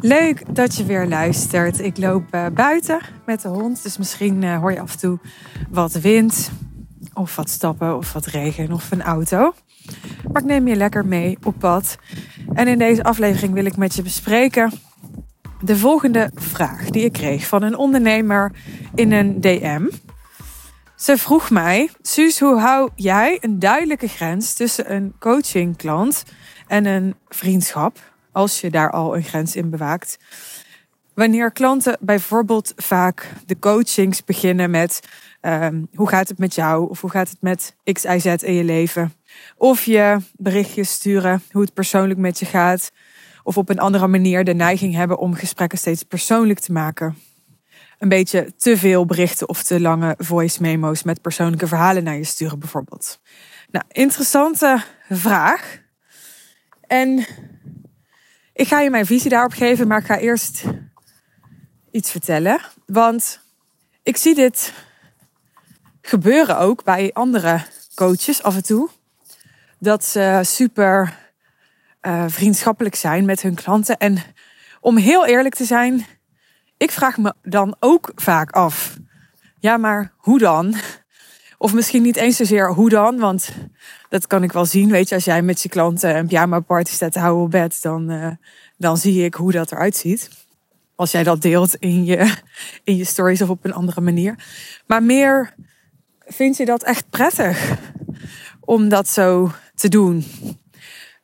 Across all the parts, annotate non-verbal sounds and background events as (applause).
Leuk dat je weer luistert. Ik loop uh, buiten met de hond, dus misschien uh, hoor je af en toe wat wind, of wat stappen, of wat regen, of een auto. Maar ik neem je lekker mee op pad. En in deze aflevering wil ik met je bespreken de volgende vraag die ik kreeg van een ondernemer in een DM. Ze vroeg mij: Suus, hoe hou jij een duidelijke grens tussen een coachingklant en een vriendschap? Als je daar al een grens in bewaakt. Wanneer klanten bijvoorbeeld vaak de coachings beginnen met um, hoe gaat het met jou of hoe gaat het met X, Y, Z in je leven. Of je berichtjes sturen hoe het persoonlijk met je gaat. Of op een andere manier de neiging hebben om gesprekken steeds persoonlijk te maken. Een beetje te veel berichten of te lange voice memo's met persoonlijke verhalen naar je sturen bijvoorbeeld. Nou, interessante vraag. En ik ga je mijn visie daarop geven, maar ik ga eerst iets vertellen. Want ik zie dit gebeuren ook bij andere coaches af en toe. Dat ze super uh, vriendschappelijk zijn met hun klanten. En om heel eerlijk te zijn, ik vraag me dan ook vaak af. Ja, maar hoe dan? Of misschien niet eens zozeer hoe dan, want dat kan ik wel zien. Weet je, als jij met je klanten een pyjama party staat te houden op bed, dan, uh, dan zie ik hoe dat eruit ziet. Als jij dat deelt in je, (laughs) in je stories of op een andere manier. Maar meer, vind je dat echt prettig om dat zo te doen?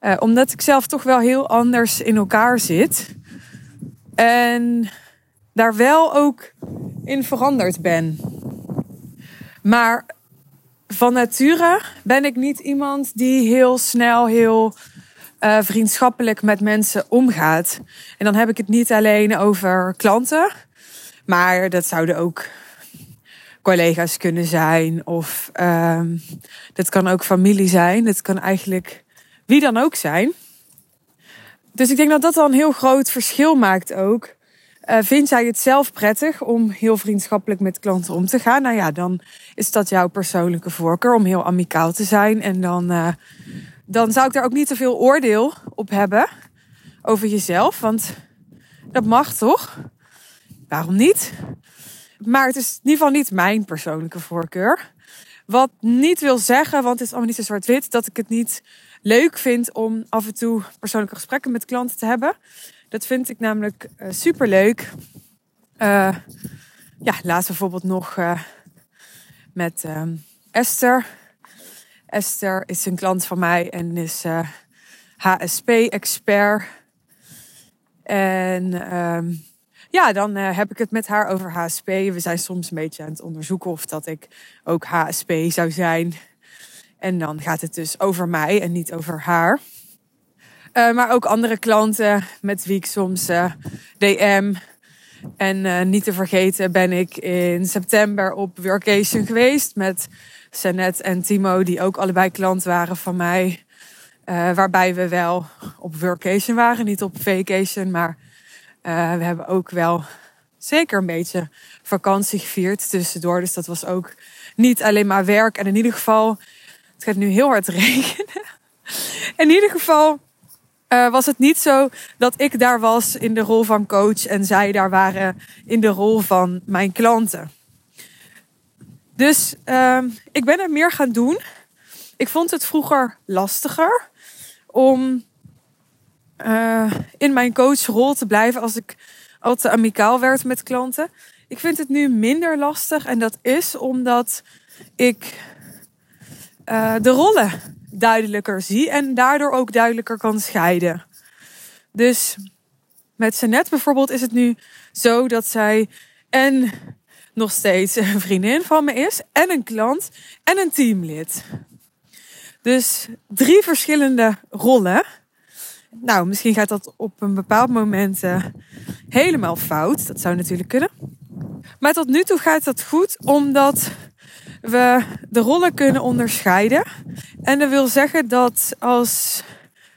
Uh, omdat ik zelf toch wel heel anders in elkaar zit. En daar wel ook in veranderd ben. Maar van nature ben ik niet iemand die heel snel, heel uh, vriendschappelijk met mensen omgaat. En dan heb ik het niet alleen over klanten, maar dat zouden ook collega's kunnen zijn. Of uh, dat kan ook familie zijn. Dat kan eigenlijk wie dan ook zijn. Dus ik denk dat dat dan een heel groot verschil maakt ook. Uh, vind jij het zelf prettig om heel vriendschappelijk met klanten om te gaan? Nou ja, dan is dat jouw persoonlijke voorkeur om heel amicaal te zijn. En dan, uh, dan zou ik daar ook niet te veel oordeel op hebben over jezelf. Want dat mag toch? Waarom niet? Maar het is in ieder geval niet mijn persoonlijke voorkeur. Wat niet wil zeggen, want het is allemaal niet zo zwart-wit, dat ik het niet leuk vind om af en toe persoonlijke gesprekken met klanten te hebben. Dat vind ik namelijk uh, super leuk. Uh, ja, laatst bijvoorbeeld nog uh, met ehm, Esther. Esther is een klant van mij en is HSP-expert. En um, ja, dan heb ik het met haar over HSP. We zijn soms een beetje aan het onderzoeken of dat ik ook HSP zou zijn. En dan gaat het dus over mij en niet over haar. Uh, maar ook andere klanten met wie ik soms uh, DM. En uh, niet te vergeten ben ik in september op workation geweest met Sanet en Timo, die ook allebei klant waren van mij. waarbij we wel op workation waren, niet op vacation, maar we hebben ook wel zeker een beetje vakantie gevierd tussendoor. Dus dat was ook niet alleen maar werk. En in ieder geval, het gaat nu heel hard (laughs) regenen. In ieder geval uh, was het niet zo dat ik daar was in de rol van coach en zij daar waren in de rol van mijn klanten. Dus uh, ik ben het meer gaan doen. Ik vond het vroeger lastiger om uh, in mijn coachrol te blijven als ik al te amicaal werd met klanten. Ik vind het nu minder lastig en dat is omdat ik uh, de rollen duidelijker zie en daardoor ook duidelijker kan scheiden. Dus met Sanet bijvoorbeeld is het nu zo dat zij en nog steeds een vriendin van me is, en een klant en een teamlid. Dus drie verschillende rollen. Nou, misschien gaat dat op een bepaald moment uh, helemaal fout. Dat zou natuurlijk kunnen. Maar tot nu toe gaat dat goed, omdat we de rollen kunnen onderscheiden. En dat wil zeggen dat als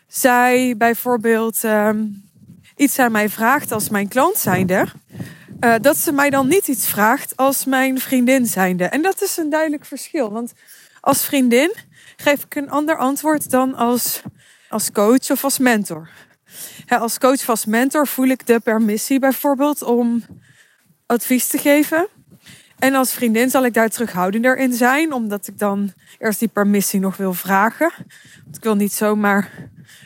zij bijvoorbeeld um, iets aan mij vraagt als mijn klant zijnde, uh, dat ze mij dan niet iets vraagt als mijn vriendin zijnde. En dat is een duidelijk verschil. Want als vriendin geef ik een ander antwoord dan als, als coach of als mentor. als coach vast mentor voel ik de permissie bijvoorbeeld om advies te geven. En als vriendin zal ik daar terughoudender in zijn, omdat ik dan eerst die permissie nog wil vragen. Want ik wil niet zomaar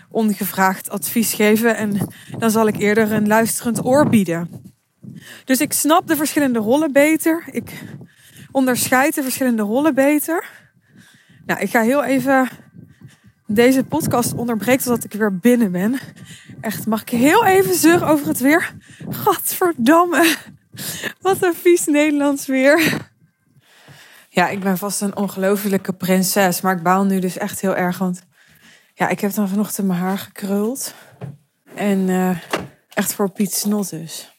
ongevraagd advies geven en dan zal ik eerder een luisterend oor bieden. Dus ik snap de verschillende rollen beter. Ik onderscheid de verschillende rollen beter. Nou, ik ga heel even deze podcast onderbreken totdat ik weer binnen ben. Echt, mag ik heel even zeuren over het weer? Gadverdamme. Wat een vies Nederlands weer. Ja, ik ben vast een ongelofelijke prinses. Maar ik baal nu dus echt heel erg. Want ja, ik heb dan vanochtend mijn haar gekruld. En uh, echt voor Piet Snot dus.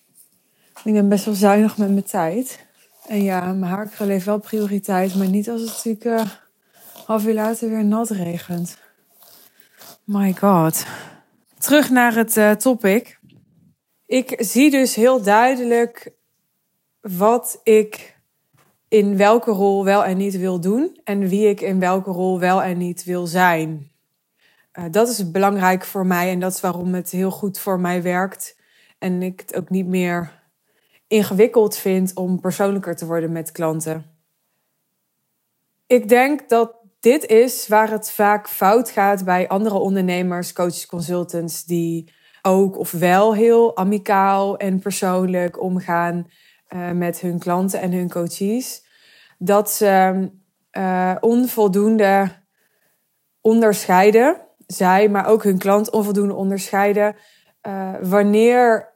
Ik ben best wel zuinig met mijn tijd. En ja, mijn haarkrul heeft wel prioriteit. Maar niet als het natuurlijk uh, half uur later weer nat regent. My god. Terug naar het uh, topic. Ik zie dus heel duidelijk wat ik in welke rol wel en niet wil doen en wie ik in welke rol wel en niet wil zijn. Uh, dat is belangrijk voor mij en dat is waarom het heel goed voor mij werkt en ik het ook niet meer ingewikkeld vind om persoonlijker te worden met klanten. Ik denk dat dit is waar het vaak fout gaat bij andere ondernemers, coaches, consultants die ook of wel heel amicaal en persoonlijk omgaan uh, met hun klanten en hun coaches. Dat ze uh, onvoldoende onderscheiden, zij, maar ook hun klant onvoldoende onderscheiden, uh, wanneer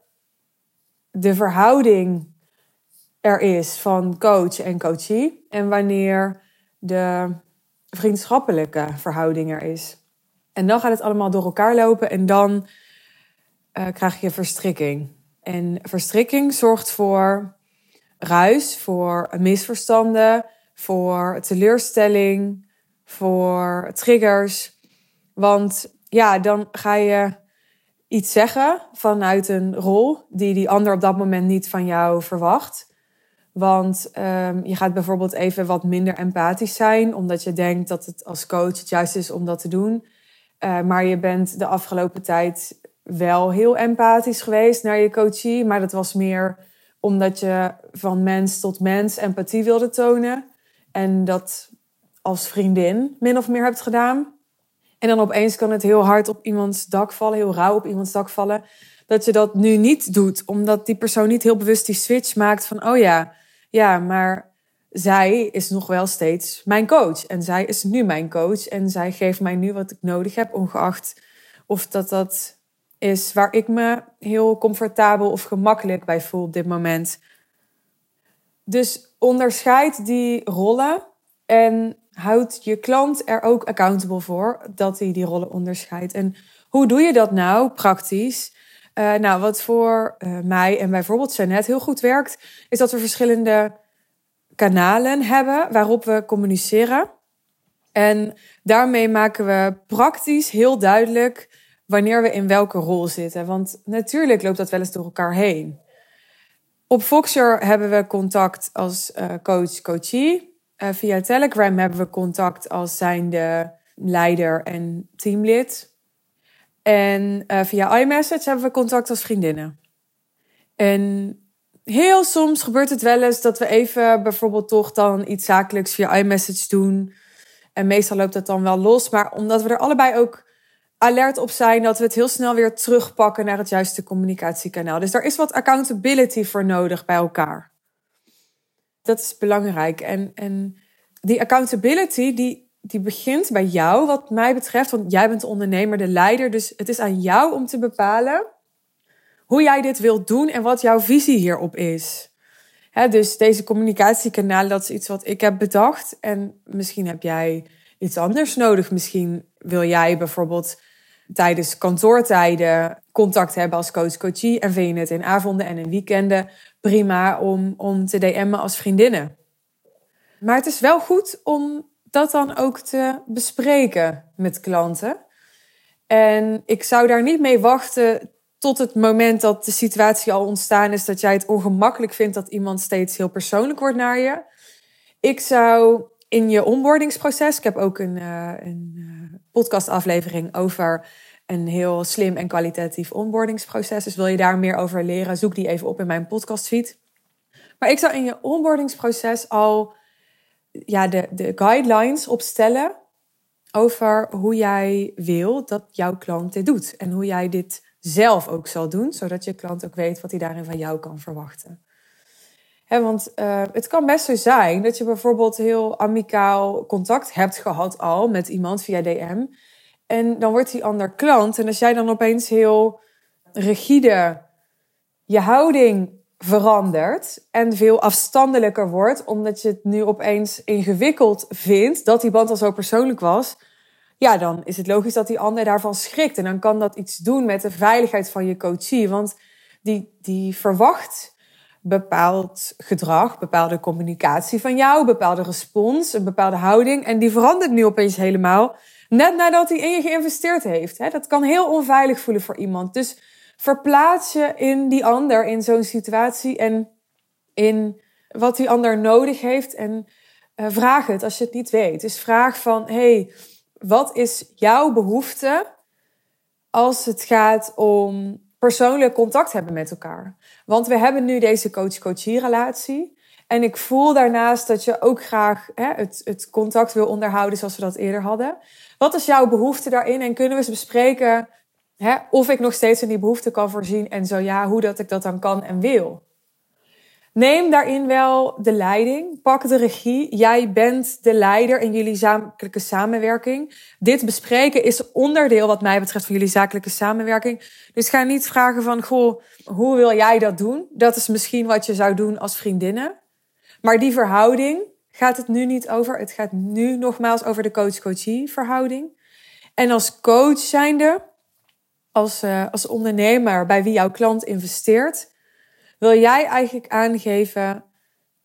de verhouding er is van coach en coachie en wanneer de vriendschappelijke verhouding er is. En dan gaat het allemaal door elkaar lopen en dan krijg je verstrikking. En verstrikking zorgt voor ruis, voor misverstanden, voor teleurstelling, voor triggers. Want ja, dan ga je iets zeggen vanuit een rol die die ander op dat moment niet van jou verwacht. Want um, je gaat bijvoorbeeld even wat minder empathisch zijn, omdat je denkt dat het als coach het juist is om dat te doen. Uh, maar je bent de afgelopen tijd wel heel empathisch geweest naar je coachie, maar dat was meer omdat je van mens tot mens empathie wilde tonen. En dat als vriendin min of meer hebt gedaan. En dan opeens kan het heel hard op iemands dak vallen, heel rauw op iemands dak vallen. Dat je dat nu niet doet, omdat die persoon niet heel bewust die switch maakt van: oh ja, ja, maar zij is nog wel steeds mijn coach. En zij is nu mijn coach. En zij geeft mij nu wat ik nodig heb, ongeacht of dat dat is waar ik me heel comfortabel of gemakkelijk bij voel op dit moment. Dus onderscheid die rollen en houd je klant er ook accountable voor dat hij die rollen onderscheidt. En hoe doe je dat nou praktisch? Uh, nou, wat voor uh, mij en bijvoorbeeld Jeannette heel goed werkt, is dat we verschillende kanalen hebben waarop we communiceren. En daarmee maken we praktisch heel duidelijk wanneer we in welke rol zitten. Want natuurlijk loopt dat wel eens door elkaar heen. Op Voxer hebben we contact als uh, coach, coachee. Uh, via Telegram hebben we contact als zijnde leider en teamlid. En uh, via iMessage hebben we contact als vriendinnen. En heel soms gebeurt het wel eens dat we even bijvoorbeeld toch dan iets zakelijks via iMessage doen. En meestal loopt dat dan wel los. Maar omdat we er allebei ook alert op zijn dat we het heel snel weer terugpakken naar het juiste communicatiekanaal. Dus daar is wat accountability voor nodig bij elkaar. Dat is belangrijk. En, en die accountability, die, die begint bij jou, wat mij betreft. Want jij bent de ondernemer, de leider. Dus het is aan jou om te bepalen hoe jij dit wilt doen en wat jouw visie hierop is. dus deze communicatiekanaal, dat is iets wat ik heb bedacht. En misschien heb jij iets anders nodig. Misschien wil jij bijvoorbeeld tijdens kantoortijden contact hebben als coach-coachie. En vind je het in avonden en in weekenden prima om, om te DM'en als vriendinnen. Maar het is wel goed om dat dan ook te bespreken met klanten. En ik zou daar niet mee wachten tot het moment dat de situatie al ontstaan is dat jij het ongemakkelijk vindt dat iemand steeds heel persoonlijk wordt naar je. Ik zou in je onboardingsproces, ik heb ook een, uh, een uh, podcastaflevering over een heel slim en kwalitatief onboardingsproces. Dus wil je daar meer over leren, zoek die even op in mijn podcastfeed. Maar ik zou in je onboardingsproces al ja, de, de guidelines opstellen over hoe jij wil dat jouw klant dit doet. En hoe jij dit zelf ook zal doen, zodat je klant ook weet wat hij daarin van jou kan verwachten. Want uh, het kan best zo zijn dat je bijvoorbeeld heel amicaal contact hebt gehad al met iemand via DM. En dan wordt die ander klant. En als jij dan opeens heel rigide je houding verandert en veel afstandelijker wordt, omdat je het nu opeens ingewikkeld vindt dat die band al zo persoonlijk was, ja, dan is het logisch dat die ander daarvan schrikt. En dan kan dat iets doen met de veiligheid van je coachie. Want die, die verwacht bepaald gedrag, bepaalde communicatie van jou, bepaalde respons, een bepaalde houding. En die verandert nu opeens helemaal, net nadat hij in je geïnvesteerd heeft. Dat kan heel onveilig voelen voor iemand. Dus verplaats je in die ander, in zo'n situatie en in wat die ander nodig heeft. En uh, vraag het als je het niet weet. Dus vraag van, hey, wat is jouw behoefte als het gaat om persoonlijk contact hebben met elkaar? Want we hebben nu deze coach-coachie relatie. En ik voel daarnaast dat je ook graag hè, het, het contact wil onderhouden zoals we dat eerder hadden. Wat is jouw behoefte daarin? En kunnen we eens bespreken hè, of ik nog steeds in die behoefte kan voorzien? En zo ja, hoe dat ik dat dan kan en wil. Neem daarin wel de leiding. Pak de regie. Jij bent de leider in jullie zakelijke samenwerking. Dit bespreken is onderdeel, wat mij betreft, van jullie zakelijke samenwerking. Dus ga niet vragen van, goh, hoe wil jij dat doen? Dat is misschien wat je zou doen als vriendinnen. Maar die verhouding gaat het nu niet over. Het gaat nu nogmaals over de coach-coachie verhouding. En als coach zijnde, als, uh, als ondernemer bij wie jouw klant investeert wil jij eigenlijk aangeven: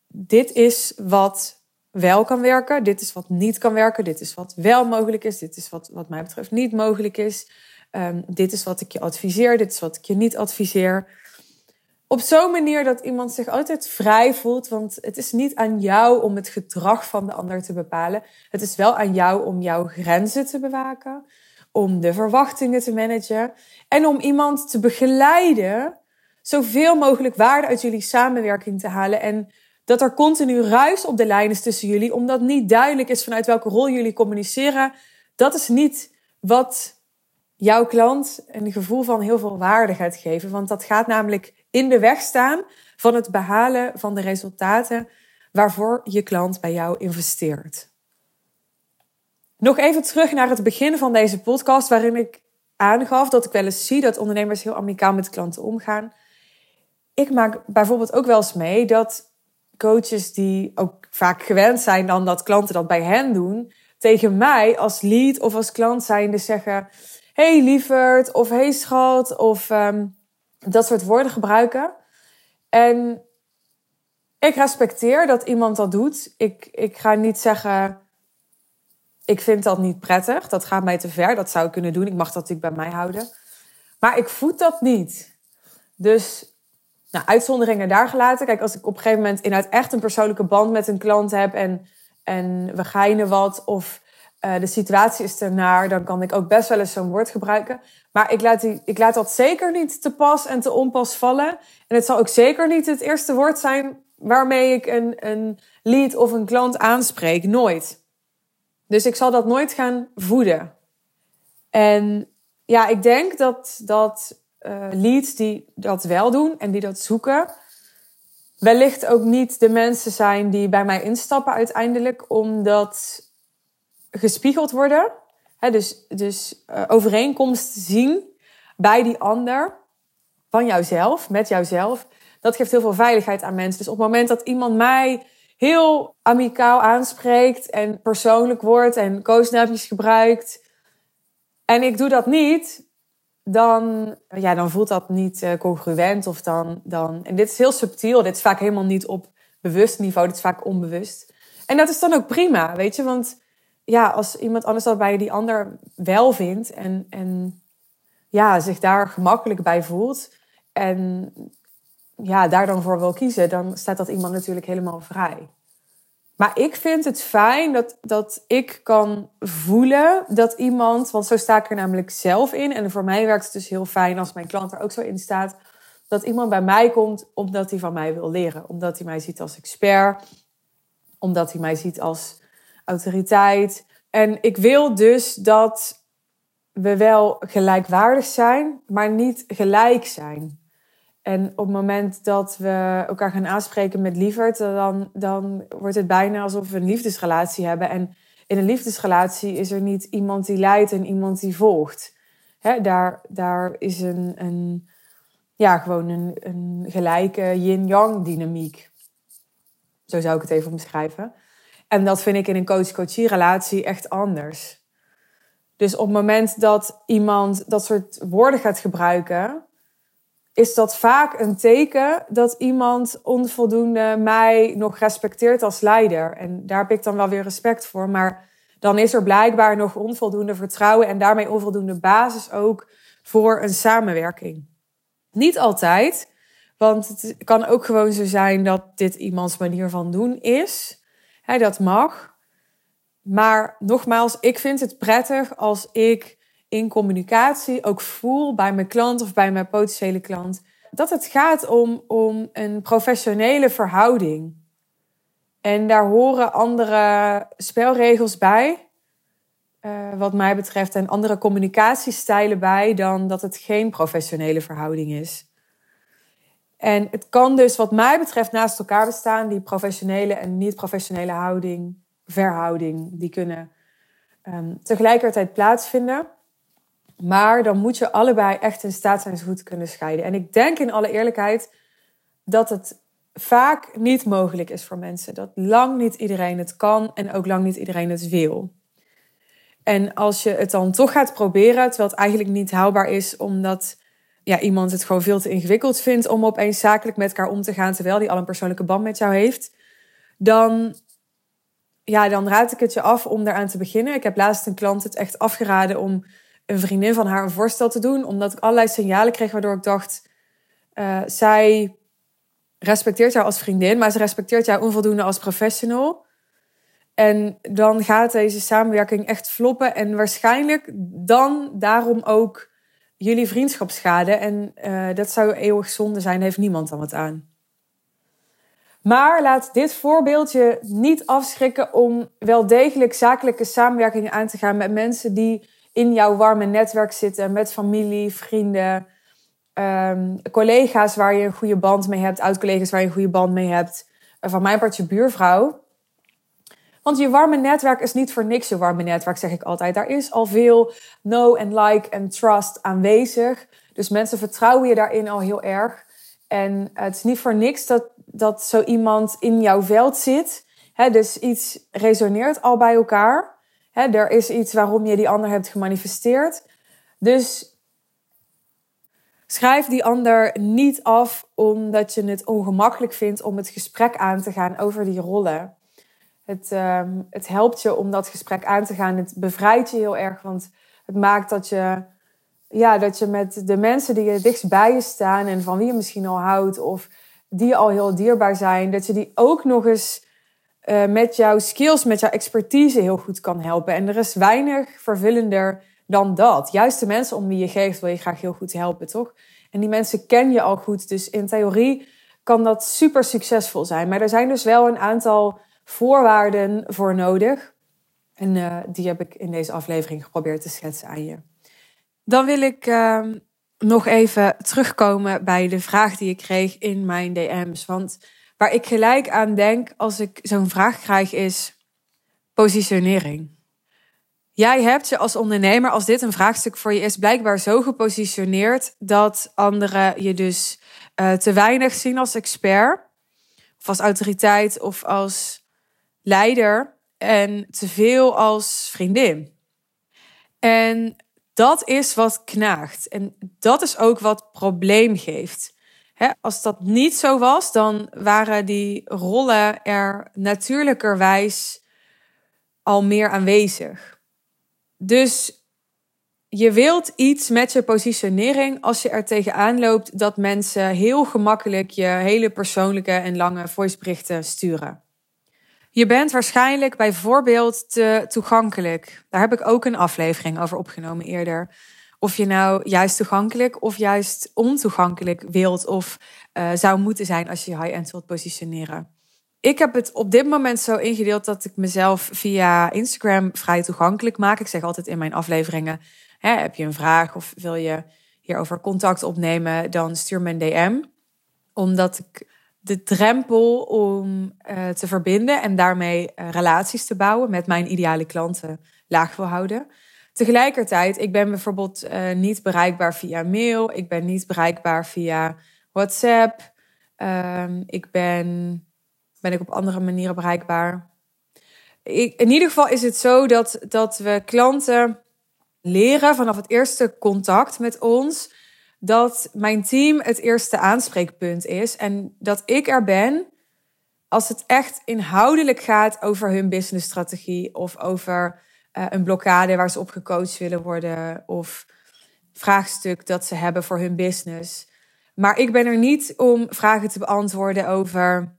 dit is wat wel kan werken, dit is wat niet kan werken, dit is wat wel mogelijk is, dit is wat, wat mij betreft niet mogelijk is. Um, dit is wat ik je adviseer, dit is wat ik je niet adviseer. Op zo'n manier dat iemand zich altijd vrij voelt, want het is niet aan jou om het gedrag van de ander te bepalen. Het is wel aan jou om jouw grenzen te bewaken, om de verwachtingen te managen en om iemand te begeleiden zoveel mogelijk waarde uit jullie samenwerking te halen. En dat er continu ruis op de lijn is tussen jullie, omdat niet duidelijk is vanuit welke rol jullie communiceren. Dat is niet wat jouw klant een gevoel van heel veel waarde gaat geven. Want dat gaat namelijk in de weg staan van het behalen van de resultaten waarvoor je klant bij jou investeert. Nog even terug naar het begin van deze podcast, waarin ik aangaf dat ik wel eens zie dat ondernemers heel amicaal met klanten omgaan ik maak bijvoorbeeld ook wel eens mee dat coaches die ook vaak gewend zijn dan dat klanten dat bij hen doen, tegen mij als lead of als klant zijnde zeggen: Hey lieverd, of hey schat, of um, dat soort woorden gebruiken. En ik respecteer dat iemand dat doet. Ik, ik ga niet zeggen: Ik vind dat niet prettig, dat gaat mij te ver, dat zou ik kunnen doen. Ik mag dat natuurlijk bij mij houden. Maar ik voed dat niet. Dus nou, uitzonderingen daar gelaten. Kijk, als ik op een gegeven moment inderdaad echt een persoonlijke band met een klant heb en, en we geinen wat of uh, de situatie is ernaar, dan kan ik ook best wel eens zo'n woord gebruiken. Maar ik laat, die, ik laat dat zeker niet te pas en te onpas vallen. En het zal ook zeker niet het eerste woord zijn waarmee ik een, een lead of een klant aanspreek. Nooit. Dus ik zal dat nooit gaan voeden. En ja, ik denk dat, dat uh, leads die dat wel doen en die dat zoeken, wellicht ook niet de mensen zijn die bij mij instappen uiteindelijk, omdat gespiegeld worden. Hè, dus dus uh, overeenkomst zien bij die ander van jouzelf, met jouzelf. Dat geeft heel veel veiligheid aan mensen. Dus op het moment dat iemand mij heel amicaal aanspreekt en persoonlijk wordt en koosnaapjes gebruikt. En ik doe dat niet, dan, ja, dan voelt dat niet uh, congruent. Of dan, dan, en dit is heel subtiel. Dit is vaak helemaal niet op bewust niveau. Dit is vaak onbewust. En dat is dan ook prima, weet je. Want ja, als iemand anders dat bij die ander wel vindt... en, en ja, zich daar gemakkelijk bij voelt... en ja, daar dan voor wil kiezen... dan staat dat iemand natuurlijk helemaal vrij. Maar ik vind het fijn dat, dat ik kan voelen dat iemand, want zo sta ik er namelijk zelf in. En voor mij werkt het dus heel fijn als mijn klant er ook zo in staat. Dat iemand bij mij komt omdat hij van mij wil leren. Omdat hij mij ziet als expert. Omdat hij mij ziet als autoriteit. En ik wil dus dat we wel gelijkwaardig zijn, maar niet gelijk zijn. En op het moment dat we elkaar gaan aanspreken met lieverd, dan, dan wordt het bijna alsof we een liefdesrelatie hebben. En in een liefdesrelatie is er niet iemand die leidt en iemand die volgt. Hè, daar, daar is een, een, ja, gewoon een, een gelijke yin-yang dynamiek. Zo zou ik het even omschrijven. En dat vind ik in een coach-coachie relatie echt anders. Dus op het moment dat iemand dat soort woorden gaat gebruiken, is dat vaak een teken dat iemand onvoldoende mij nog respecteert als leider. En daar heb ik dan wel weer respect voor. Maar dan is er blijkbaar nog onvoldoende vertrouwen en daarmee onvoldoende basis ook voor een samenwerking. Niet altijd, want het kan ook gewoon zo zijn dat dit iemands manier van doen is. dat mag. Maar nogmaals, ik vind het prettig als ik in communicatie ook voel bij mijn klant of bij mijn potentiële klant dat het gaat om, om een professionele verhouding. En daar horen andere spelregels bij, uh, wat mij betreft, en andere communicatiestijlen bij dan dat het geen professionele verhouding is. En het kan dus, wat mij betreft, naast elkaar bestaan, die professionele en niet-professionele houding, verhouding, die kunnen um, tegelijkertijd plaatsvinden. Maar dan moet je allebei echt in staat zijn goed te kunnen scheiden. En ik denk in alle eerlijkheid dat het vaak niet mogelijk is voor mensen. Dat lang niet iedereen het kan en ook lang niet iedereen het wil. En als je het dan toch gaat proberen, terwijl het eigenlijk niet haalbaar is, omdat ja, iemand het gewoon veel te ingewikkeld vindt om opeens zakelijk met elkaar om te gaan, terwijl die al een persoonlijke band met jou heeft, dan, ja, dan raad ik het je af om daaraan te beginnen. Ik heb laatst een klant het echt afgeraden om een vriendin van haar een voorstel te doen, omdat ik allerlei signalen kreeg waardoor ik dacht, uh, zij respecteert jou als vriendin, maar ze respecteert jou onvoldoende als professional. En dan gaat deze samenwerking echt floppen en waarschijnlijk dan daarom ook jullie vriendschap schaden. En uh, dat zou eeuwig zonde zijn, heeft niemand dan wat aan. Maar laat dit voorbeeldje niet afschrikken om wel degelijk zakelijke samenwerkingen aan te gaan met mensen die in jouw warme netwerk zitten met familie, vrienden, um, collega's waar je een goede band mee hebt, oud-collega's waar je een goede band mee hebt. Uh, van mijn part je buurvrouw. Want je warme netwerk is niet voor niks je warme netwerk, zeg ik altijd. Daar is al veel know and like en trust aanwezig. Dus mensen vertrouwen je daarin al heel erg. En het is niet voor niks dat, dat zo iemand in jouw veld zit. Dus iets resoneert al bij elkaar. Er is iets waarom je die ander hebt gemanifesteerd. Dus schrijf die ander niet af omdat je het ongemakkelijk vindt om het gesprek aan te gaan over die rollen. Het, ehm, het helpt je om dat gesprek aan te gaan. Het bevrijdt je heel erg, want het maakt dat je, ja, dat je met de mensen die je dichtst bij je staan en van wie je misschien al houdt of die al heel dierbaar zijn, dat je die ook nog eens uh, met jouw skills, met jouw expertise heel goed kan helpen. En er is weinig vervullender dan dat. Juist de mensen om wie je geeft wil je graag heel goed helpen, toch? En die mensen ken je al goed. Dus in theorie kan dat super succesvol zijn. Maar er zijn dus wel een aantal voorwaarden voor nodig. En uh, die heb ik in deze aflevering geprobeerd te schetsen aan je. Dan wil ik uh, nog even terugkomen bij de vraag die ik kreeg in mijn DM's. Want Waar ik gelijk aan denk als ik zo'n vraag krijg is positionering. Jij hebt je als ondernemer, als dit een vraagstuk voor je is, blijkbaar zo gepositioneerd dat anderen je dus uh, te weinig zien als expert, of als autoriteit, of als leider, en te veel als vriendin. En dat is wat knaagt. En dat is ook wat probleem geeft als dat niet zo was, dan waren die rollen er natuurlijkerwijs al meer aanwezig. Dus je wilt iets met je positionering als je er tegenaan loopt dat mensen heel gemakkelijk je hele persoonlijke en lange voiceberichten sturen. Je bent waarschijnlijk bijvoorbeeld te toegankelijk. Daar heb ik ook een aflevering over opgenomen eerder. Of je nou juist toegankelijk of juist ontoegankelijk wilt of uh, zou moeten zijn als je high-end wilt positioneren. Ik heb het op dit moment zo ingedeeld dat ik mezelf via Instagram vrij toegankelijk maak. Ik zeg altijd in mijn afleveringen: heb je een vraag of wil je hierover contact opnemen, dan stuur me een DM. Omdat ik de drempel om uh, te verbinden en daarmee uh, relaties te bouwen met mijn ideale klanten laag wil houden. Tegelijkertijd, ik ben bijvoorbeeld uh, niet bereikbaar via mail. Ik ben niet bereikbaar via WhatsApp. Um, ik ben, ben ik op andere manieren bereikbaar. Ik, in ieder geval is het zo dat, dat we klanten leren vanaf het eerste contact met ons dat mijn team het eerste aanspreekpunt is en dat ik er ben als het echt inhoudelijk gaat over hun businessstrategie of over uh, een blokkade waar ze op gecoacht willen worden of vraagstuk dat ze hebben voor hun business. Maar ik ben er niet om vragen te beantwoorden over,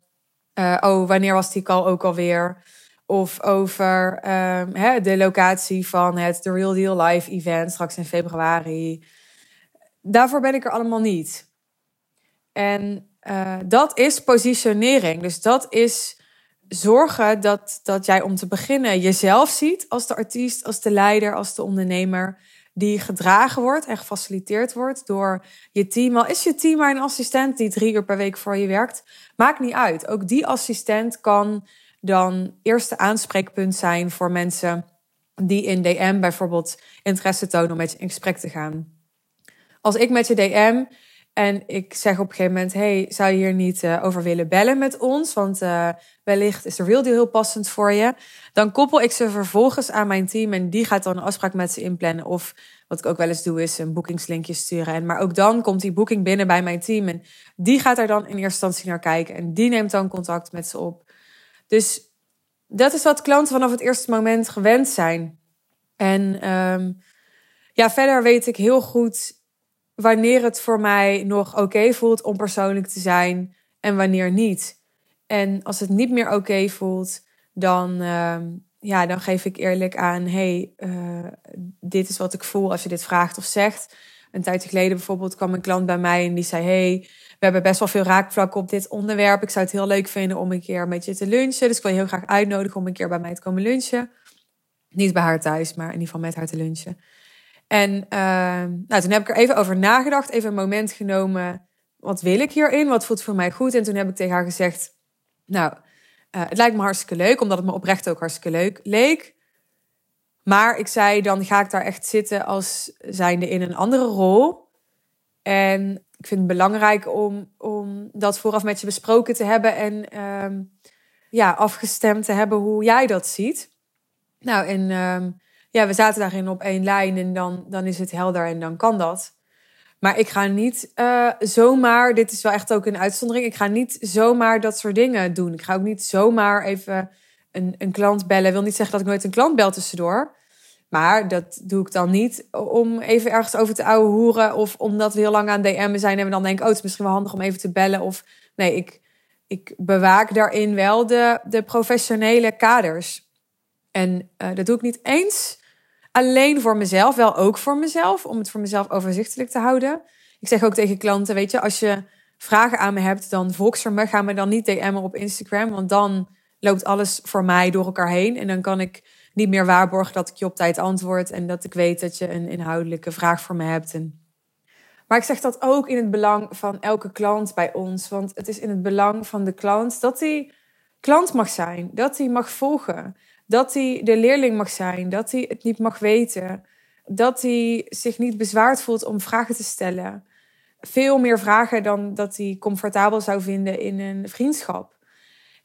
uh, oh, wanneer was die call ook alweer? Of over uh, hè, de locatie van het The Real Deal Live event straks in februari. Daarvoor ben ik er allemaal niet. En uh, dat is positionering. Dus dat is zorgen dat, dat jij om te beginnen jezelf ziet als de artiest, als de leider, als de ondernemer. Die gedragen wordt en gefaciliteerd wordt door je team. Al is je team maar een assistent die drie uur per week voor je werkt. Maakt niet uit. Ook die assistent kan dan eerste aanspreekpunt zijn voor mensen die in DM bijvoorbeeld interesse tonen om met je in gesprek te gaan. Als ik met je DM en ik zeg op een gegeven moment: Hey, zou je hier niet uh, over willen bellen met ons? Want uh, wellicht is de real heel passend voor je. Dan koppel ik ze vervolgens aan mijn team en die gaat dan een afspraak met ze inplannen. Of wat ik ook wel eens doe, is een boekingslinkje sturen. En, maar ook dan komt die boeking binnen bij mijn team en die gaat er dan in eerste instantie naar kijken en die neemt dan contact met ze op. Dus dat is wat klanten vanaf het eerste moment gewend zijn. En um, ja, verder weet ik heel goed wanneer het voor mij nog oké voelt om persoonlijk te zijn en wanneer niet. En als het niet meer oké voelt, dan, um, ja, dan geef ik eerlijk aan: hey, uh, dit is wat ik voel als je dit vraagt of zegt. Een tijdje geleden bijvoorbeeld kwam een klant bij mij en die zei: Hey, we hebben best wel veel raakvlakken op dit onderwerp. Ik zou het heel leuk vinden om een keer met je te lunchen. Dus ik wil je heel graag uitnodigen om een keer bij mij te komen lunchen. Niet bij haar thuis, maar in ieder geval met haar te lunchen. En uh, nou, toen heb ik er even over nagedacht, even een moment genomen. Wat wil ik hierin? Wat voelt voor mij goed? En toen heb ik tegen haar gezegd: Nou, uh, het lijkt me hartstikke leuk, omdat het me oprecht ook hartstikke leuk leek. Maar ik zei: Dan ga ik daar echt zitten als zijnde in een andere rol. En ik vind het belangrijk om, om dat vooraf met je besproken te hebben en um, ja, afgestemd te hebben hoe jij dat ziet. Nou, en um, ja, we zaten daarin op één lijn en dan, dan is het helder en dan kan dat. Maar ik ga niet uh, zomaar, dit is wel echt ook een uitzondering, ik ga niet zomaar dat soort dingen doen. Ik ga ook niet zomaar even een, een klant bellen. Ik wil niet zeggen dat ik nooit een klant bel tussendoor. Maar dat doe ik dan niet om even ergens over te ouwe hoeren. Of omdat we heel lang aan DM'en zijn en we dan denken... oh, het is misschien wel handig om even te bellen. Of nee, ik, ik bewaak daarin wel de, de professionele kaders. En uh, dat doe ik niet eens alleen voor mezelf. Wel ook voor mezelf, om het voor mezelf overzichtelijk te houden. Ik zeg ook tegen klanten, weet je, als je vragen aan me hebt... dan volks me, ga me dan niet DM'en op Instagram. Want dan loopt alles voor mij door elkaar heen. En dan kan ik niet meer waarborgen dat ik je op tijd antwoord en dat ik weet dat je een inhoudelijke vraag voor me hebt. En... Maar ik zeg dat ook in het belang van elke klant bij ons. Want het is in het belang van de klant dat hij klant mag zijn, dat hij mag volgen, dat hij de leerling mag zijn, dat hij het niet mag weten, dat hij zich niet bezwaard voelt om vragen te stellen. Veel meer vragen dan dat hij comfortabel zou vinden in een vriendschap.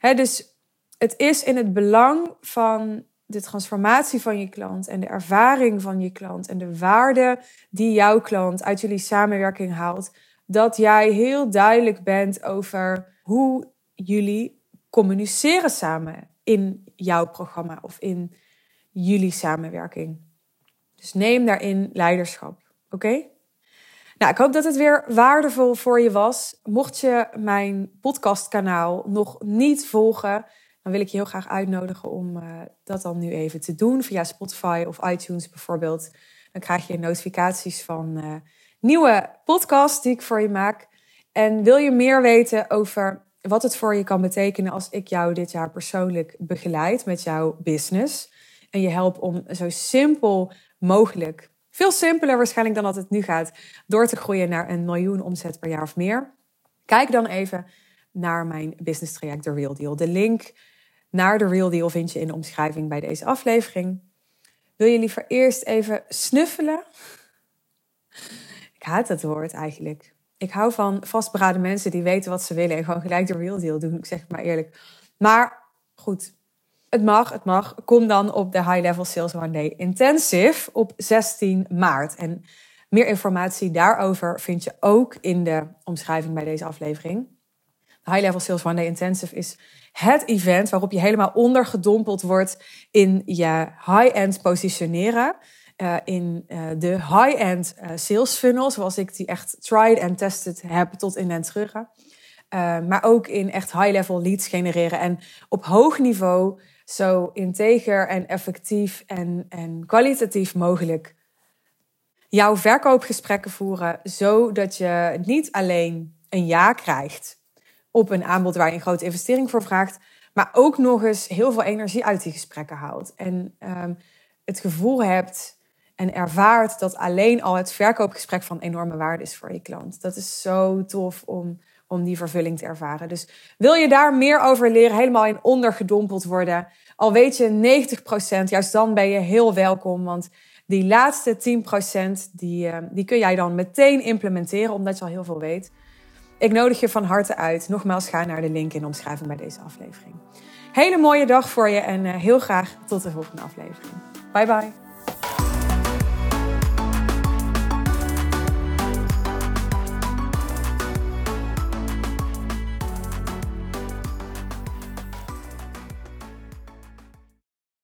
dus het is in het belang van de transformatie van je klant en de ervaring van je klant en de waarde die jouw klant uit jullie samenwerking haalt, dat jij heel duidelijk bent over hoe jullie communiceren samen in jouw programma of in jullie samenwerking. Dus neem daarin leiderschap. Oké? Nou, ik hoop dat het weer waardevol voor je was. Mocht je mijn podcastkanaal nog niet volgen, dan wil ik je heel graag uitnodigen om uh, dat dan nu even te doen via Spotify of iTunes bijvoorbeeld. Dan krijg je notificaties van uh, nieuwe podcasts die ik voor je maak. En wil je meer weten over wat het voor je kan betekenen als ik jou dit jaar persoonlijk begeleid met jouw business? En je help om zo simpel mogelijk, veel simpeler waarschijnlijk dan dat het nu gaat, door te groeien naar een miljoen omzet per jaar of meer. Kijk dan even naar mijn business traject The Real Deal. De link naar The Real Deal vind je in de omschrijving bij deze aflevering. Wil je liever eerst even snuffelen? Ik haat dat woord eigenlijk. Ik hou van vastberaden mensen die weten wat ze willen en gewoon gelijk de real deal doen. Ik zeg het maar eerlijk. Maar goed, het mag, het mag. Kom dan op de High Level Sales One Day Intensive op 16 maart. En meer informatie daarover vind je ook in de omschrijving bij deze aflevering. De High Level Sales One Day Intensive is het event waarop je helemaal ondergedompeld wordt in je high-end positioneren. Uh, in uh, de high-end uh, sales funnel, zoals ik die echt tried and tested heb tot in den terug. maar ook in echt high-level leads genereren en op hoog niveau zo integer en effectief en, en kwalitatief mogelijk jouw verkoopgesprekken voeren, zodat je niet alleen een ja krijgt op een aanbod waar je een grote investering voor vraagt, maar ook nog eens heel veel energie uit die gesprekken haalt. En um, het gevoel hebt en ervaart dat alleen al het verkoopgesprek van enorme waarde is voor je klant. Dat is zo tof om, om die vervulling te ervaren. Dus wil je daar meer over leren, helemaal in ondergedompeld worden, al weet je 90%, juist dan ben je heel welkom. Want die laatste 10% die, uh, die kun jij dan meteen implementeren, omdat je al heel veel weet. Ik nodig je van harte uit. Nogmaals, ga naar de link in de omschrijving bij deze aflevering. Hele mooie dag voor je en uh, heel graag tot de volgende aflevering. Bye bye.